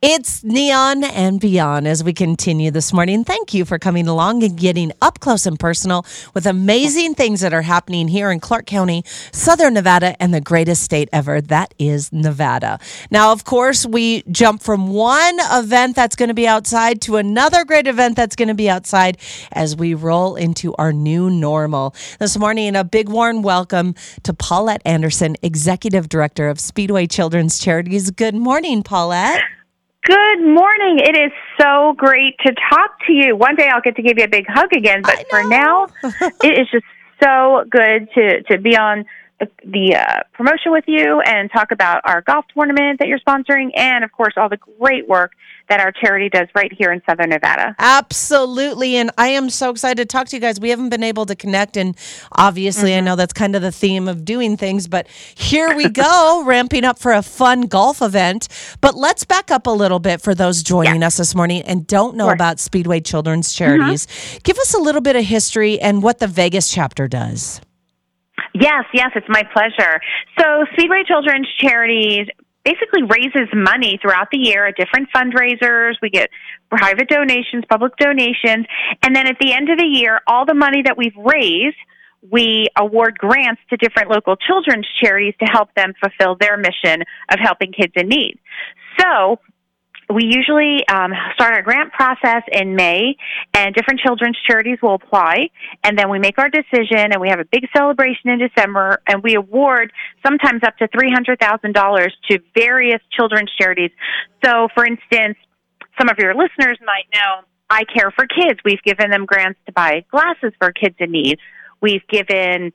It's Neon and Beyond as we continue this morning. Thank you for coming along and getting up close and personal with amazing things that are happening here in Clark County, Southern Nevada, and the greatest state ever. That is Nevada. Now, of course, we jump from one event that's going to be outside to another great event that's going to be outside as we roll into our new normal. This morning, a big warm welcome to Paulette Anderson, Executive Director of Speedway Children's Charities. Good morning, Paulette. Good morning. It is so great to talk to you. One day I'll get to give you a big hug again, but for now, it is just so good to to be on the, the uh, promotion with you and talk about our golf tournament that you're sponsoring, and of course all the great work that our charity does right here in Southern Nevada. Absolutely. And I am so excited to talk to you guys. We haven't been able to connect. And obviously, mm-hmm. I know that's kind of the theme of doing things, but here we go, ramping up for a fun golf event. But let's back up a little bit for those joining us this morning and don't know about Speedway Children's Charities. Mm-hmm. Give us a little bit of history and what the Vegas chapter does. Yes, yes, it's my pleasure. So, Speedway Children's Charities basically raises money throughout the year at different fundraisers. We get private donations, public donations, and then at the end of the year, all the money that we've raised, we award grants to different local children's charities to help them fulfill their mission of helping kids in need. So, we usually um, start our grant process in May, and different children's charities will apply. And then we make our decision, and we have a big celebration in December, and we award sometimes up to $300,000 to various children's charities. So, for instance, some of your listeners might know Eye Care for Kids. We've given them grants to buy glasses for kids in need. We've given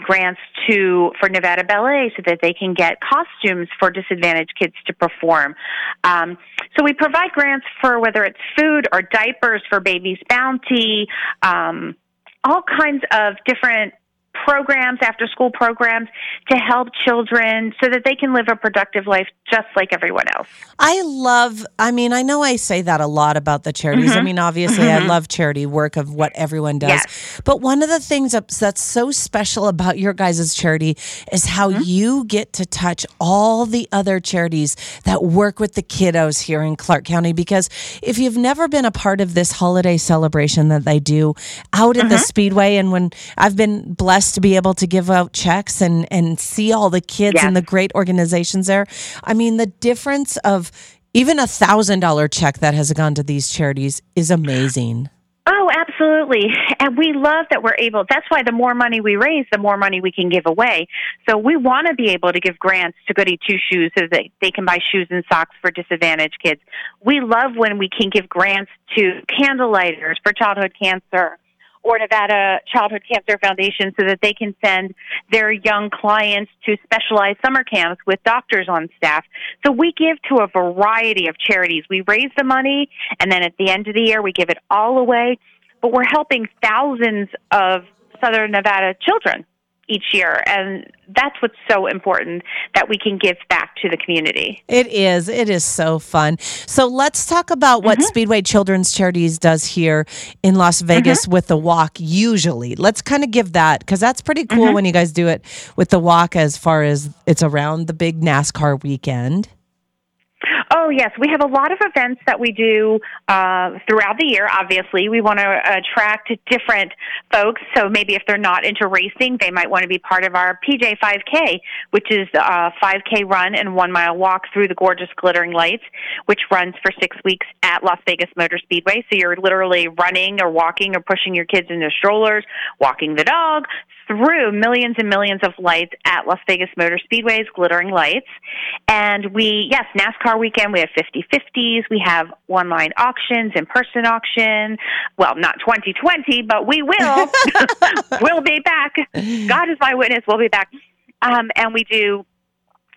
grants to for Nevada Ballet so that they can get costumes for disadvantaged kids to perform. Um, so we provide grants for whether it's food or diapers for Baby's Bounty, um, all kinds of different programs, after school programs to help children so that they can live a productive life just like everyone else. I love, I mean, I know I say that a lot about the charities. Mm-hmm. I mean, obviously, mm-hmm. I love charity work of what everyone does. Yes. But one of the things that's so special about your guys' charity is how mm-hmm. you get to touch all the other charities that work with the kiddos here in Clark County. Because if you've never been a part of this holiday celebration that they do out at the mm-hmm. Speedway, and when I've been blessed to be able to give out checks and and see all the kids yes. and the great organizations there. I mean, the difference of even a thousand dollar check that has gone to these charities is amazing. Oh, absolutely. And we love that we're able. That's why the more money we raise, the more money we can give away. So we want to be able to give grants to Goody Two Shoes so that they can buy shoes and socks for disadvantaged kids. We love when we can give grants to candlelighters for childhood cancer or Nevada Childhood Cancer Foundation so that they can send their young clients to specialized summer camps with doctors on staff. So we give to a variety of charities. We raise the money and then at the end of the year we give it all away, but we're helping thousands of Southern Nevada children each year. And that's what's so important that we can give back to the community. It is. It is so fun. So let's talk about what mm-hmm. Speedway Children's Charities does here in Las Vegas mm-hmm. with the walk, usually. Let's kind of give that because that's pretty cool mm-hmm. when you guys do it with the walk as far as it's around the big NASCAR weekend. Oh, yes. We have a lot of events that we do uh, throughout the year, obviously. We want to attract different folks. So maybe if they're not into racing, they might want to be part of our PJ 5K, which is a 5K run and one mile walk through the gorgeous glittering lights, which runs for six weeks at Las Vegas Motor Speedway. So you're literally running or walking or pushing your kids in their strollers, walking the dog, through millions and millions of lights at Las Vegas Motor Speedway's glittering lights. And we, yes, NASCAR weekend, we have 50 50s, we have online auctions, in person auction. Well, not 2020, but we will. we'll be back. God is my witness, we'll be back. Um, and we do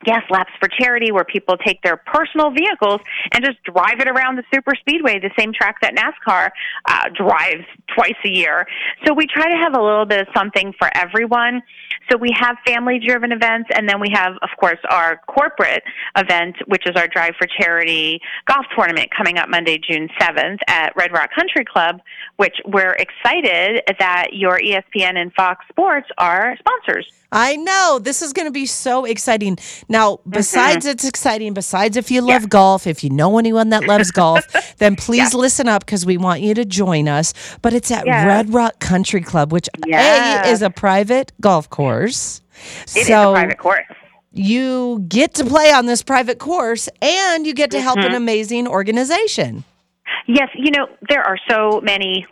yes, laps for charity, where people take their personal vehicles and just drive it around the super speedway, the same track that NASCAR uh, drives twice a year. So we try to have a little bit of something for everyone. So we have family driven events, and then we have, of course, our corporate event, which is our Drive for Charity golf tournament coming up Monday, June 7th at Red Rock Country Club, which we're excited that your ESPN and Fox Sports are sponsors. I know. This is going to be so exciting. Now, besides it's exciting, besides if you love golf, if you know anyone that loves golf, then please listen up because we want you to join us. But it's at. Red Rock Country Club, which. A is a private golf course. It is so a private course. you get to play on this private course and you get to help Mm-hmm. an amazing organization. Yes, you know there are so many.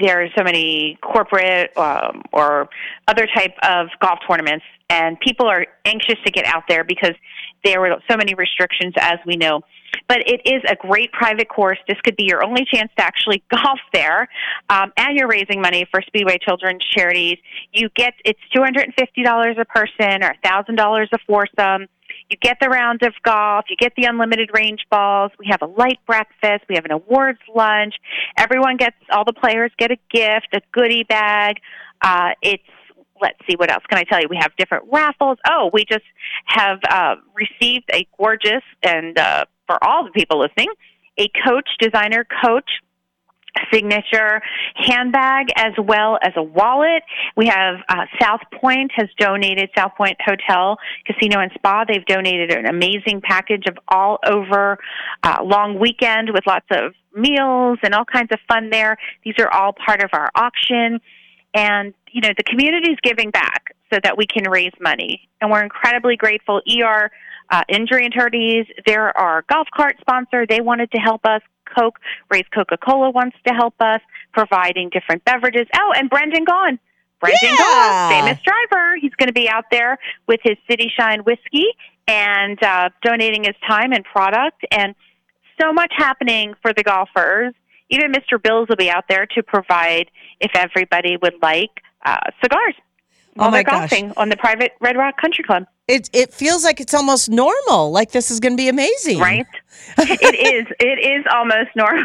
There are so many corporate um, or other type of golf tournaments, and people are anxious to get out there because there were so many restrictions, as we know. But it is a great private course. This could be your only chance to actually golf there, um, and you're raising money for Speedway Children's Charities. You get it's two hundred and fifty dollars a person or thousand dollars a foursome. You get the rounds of golf. You get the unlimited range balls. We have a light breakfast. We have an awards lunch. Everyone gets, all the players get a gift, a goodie bag. Uh, it's, let's see, what else can I tell you? We have different raffles. Oh, we just have uh, received a gorgeous, and uh, for all the people listening, a coach, designer coach signature handbag as well as a wallet. We have uh, South Point has donated South Point Hotel Casino and Spa. They've donated an amazing package of all over uh, long weekend with lots of meals and all kinds of fun there. These are all part of our auction. And, you know, the community is giving back so that we can raise money. And we're incredibly grateful. ER uh, Injury Attorneys, they're our golf cart sponsor. They wanted to help us. Coke, Reyes Coca Cola wants to help us, providing different beverages. Oh, and Brendan Gaughan. Brendan Yeah. Gaughan, famous driver. He's going to be out there with his City Shine whiskey and uh, donating his time and product. And so much happening for the golfers. Even Mr. Bills will be out there to provide, if everybody would like, uh, cigars while Oh my they're gosh. golfing on the private Red Rock Country Club. It it feels like it's almost normal. Like this is going to be amazing. Right? it is. It is almost normal.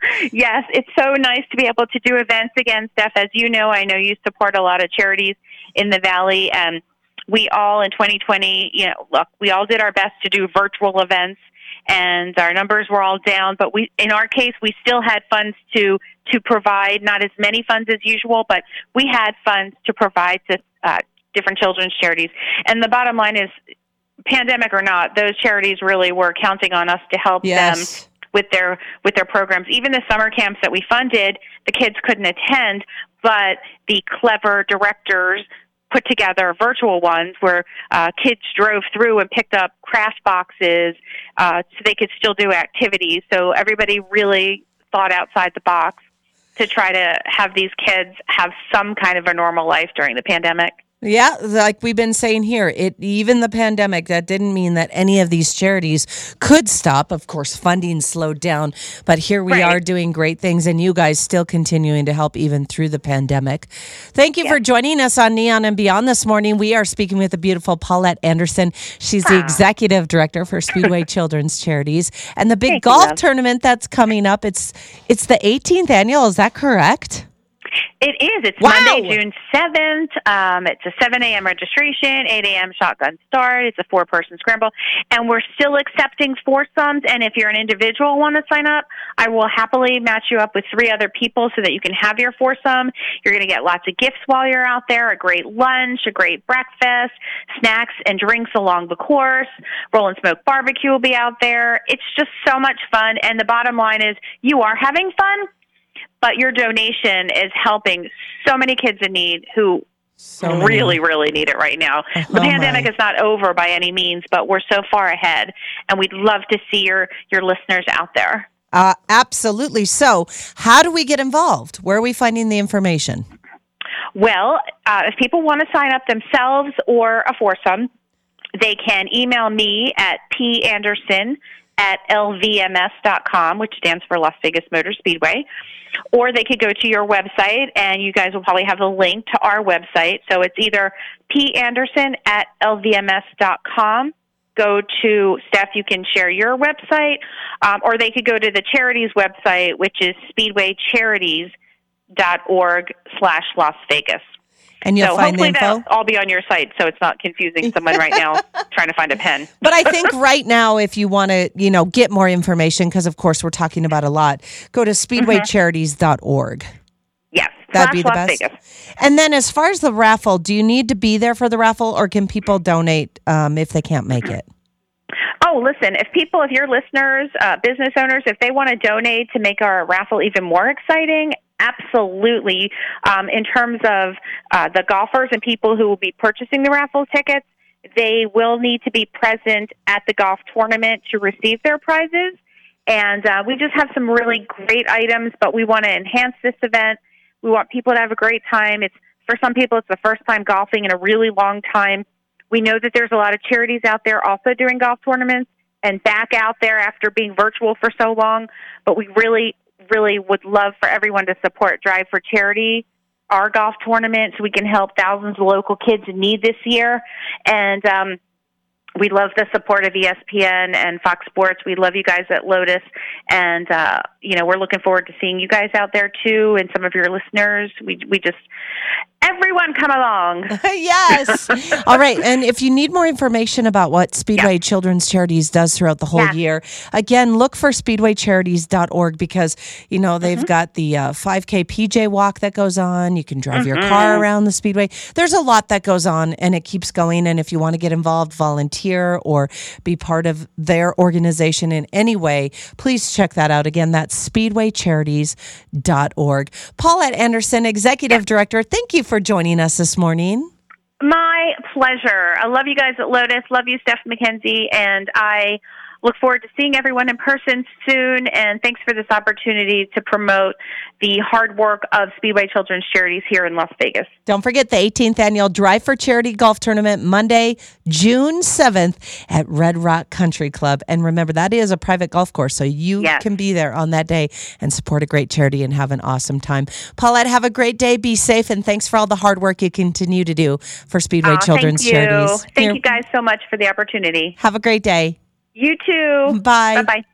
yes, it's so nice to be able to do events again, Steph. As you know, I know you support a lot of charities in the Valley, and we all in 2020, you know, look, we all did our best to do virtual events, and our numbers were all down. But we, in our case, we still had funds to to provide. Not as many funds as usual, but we had funds to provide to uh, different children's charities. And the bottom line is, pandemic or not, those charities really were counting on us to help them with their with their programs. Even the summer camps that we funded, the kids couldn't attend, but the clever directors put together virtual ones where uh, kids drove through and picked up craft boxes uh, so they could still do activities. So everybody really thought outside the box to try to have these kids have some kind of a normal life during the pandemic. Yeah, like we've been saying here, it even the pandemic that didn't mean that any of these charities could stop. Of course, funding slowed down, but here we Right. are doing great things, and you guys still continuing to help even through the pandemic. Thank you for joining us on Neon and Beyond this morning. We are speaking with the beautiful Paulette Anderson. She's the ah. executive director for Speedway Children's Charities and the big Thank golf love. tournament that's coming up. It's it's the 18th annual. Is that correct? It is. It's Wow. Monday, June 7th. Um, it's a 7 a.m. registration, 8 a.m. shotgun start. It's a four person scramble. And we're still accepting foursomes. And if you're an individual want to sign up, I will happily match you up with three other people so that you can have your foursome. You're going to get lots of gifts while you're out there a great lunch, a great breakfast, snacks and drinks along the course. Rollin' Smoke Barbecue will be out there. It's just so much fun. And the bottom line is you are having fun but your donation is helping so many kids in need who So many. really, really need it right now. The Oh, pandemic my. is not over by any means, but we're so far ahead, and we'd love to see your your listeners out there. Uh, absolutely. So, how do we get involved? Where are we finding the information? Well, uh, if people want to sign up themselves or a foursome, they can email me at panderson at lvms.com, which stands for Las Vegas Motor Speedway. Or they could go to your website, and you guys will probably have a link to our website. So it's either panderson at lvms.com. Go to Steph, you can share your website, um, or they could go to the charities website, which is speedwaycharities.org slash Las Vegas. And you'll so find the hopefully info. that'll all be on your site, so it's not confusing someone right now trying to find a pen. But I think right now, if you want to, you know, get more information, because of course we're talking about a lot, go to speedwaycharities.org. Yes, That'd be the Las best. Vegas. And then, as far as the raffle, do you need to be there for the raffle, or can people donate um, if they can't make it? Oh, listen, if people, if your listeners, uh, business owners, if they want to donate to make our raffle even more exciting, absolutely. Um, in terms of uh, the golfers and people who will be purchasing the raffle tickets, they will need to be present at the golf tournament to receive their prizes. And uh, we just have some really great items, but we want to enhance this event. We want people to have a great time. It's for some people, it's the first time golfing in a really long time. We know that there's a lot of charities out there also doing golf tournaments and back out there after being virtual for so long. But we really, really would love for everyone to support Drive for Charity, our golf tournament, so we can help thousands of local kids in need this year. And um, we love the support of ESPN and Fox Sports. We love you guys at Lotus, and uh, you know we're looking forward to seeing you guys out there too, and some of your listeners. We we just everyone come along. yes. All right. And if you need more information about what Speedway Children's Charities does throughout the whole Yeah. year, again, look for speedwaycharities.org because, you know, they've Mm-hmm. got the uh, 5K PJ walk that goes on. You can drive your Mm-hmm. car around the Speedway. There's a lot that goes on and it keeps going. And if you want to get involved, volunteer, or be part of their organization in any way, please check that out. Again, that's speedwaycharities.org. Paulette Anderson, Executive Director, thank you for joining us this morning. My pleasure. I love you guys at Lotus. Love you, Steph McKenzie, and I look forward to seeing everyone in person soon. And thanks for this opportunity to promote the hard work of Speedway Children's Charities here in Las Vegas. Don't forget the 18th annual Drive for Charity Golf Tournament, Monday, June 7th at Red Rock Country Club. And remember, that is a private golf course, so you Yes. can be there on that day and support a great charity and have an awesome time. Paulette, have a great day. Be safe, and thanks for all the hard work you continue to do for Speedway Children's thank you. Charities. Thank Here- you guys so much for the opportunity. Have a great day. You too. Bye. Bye bye.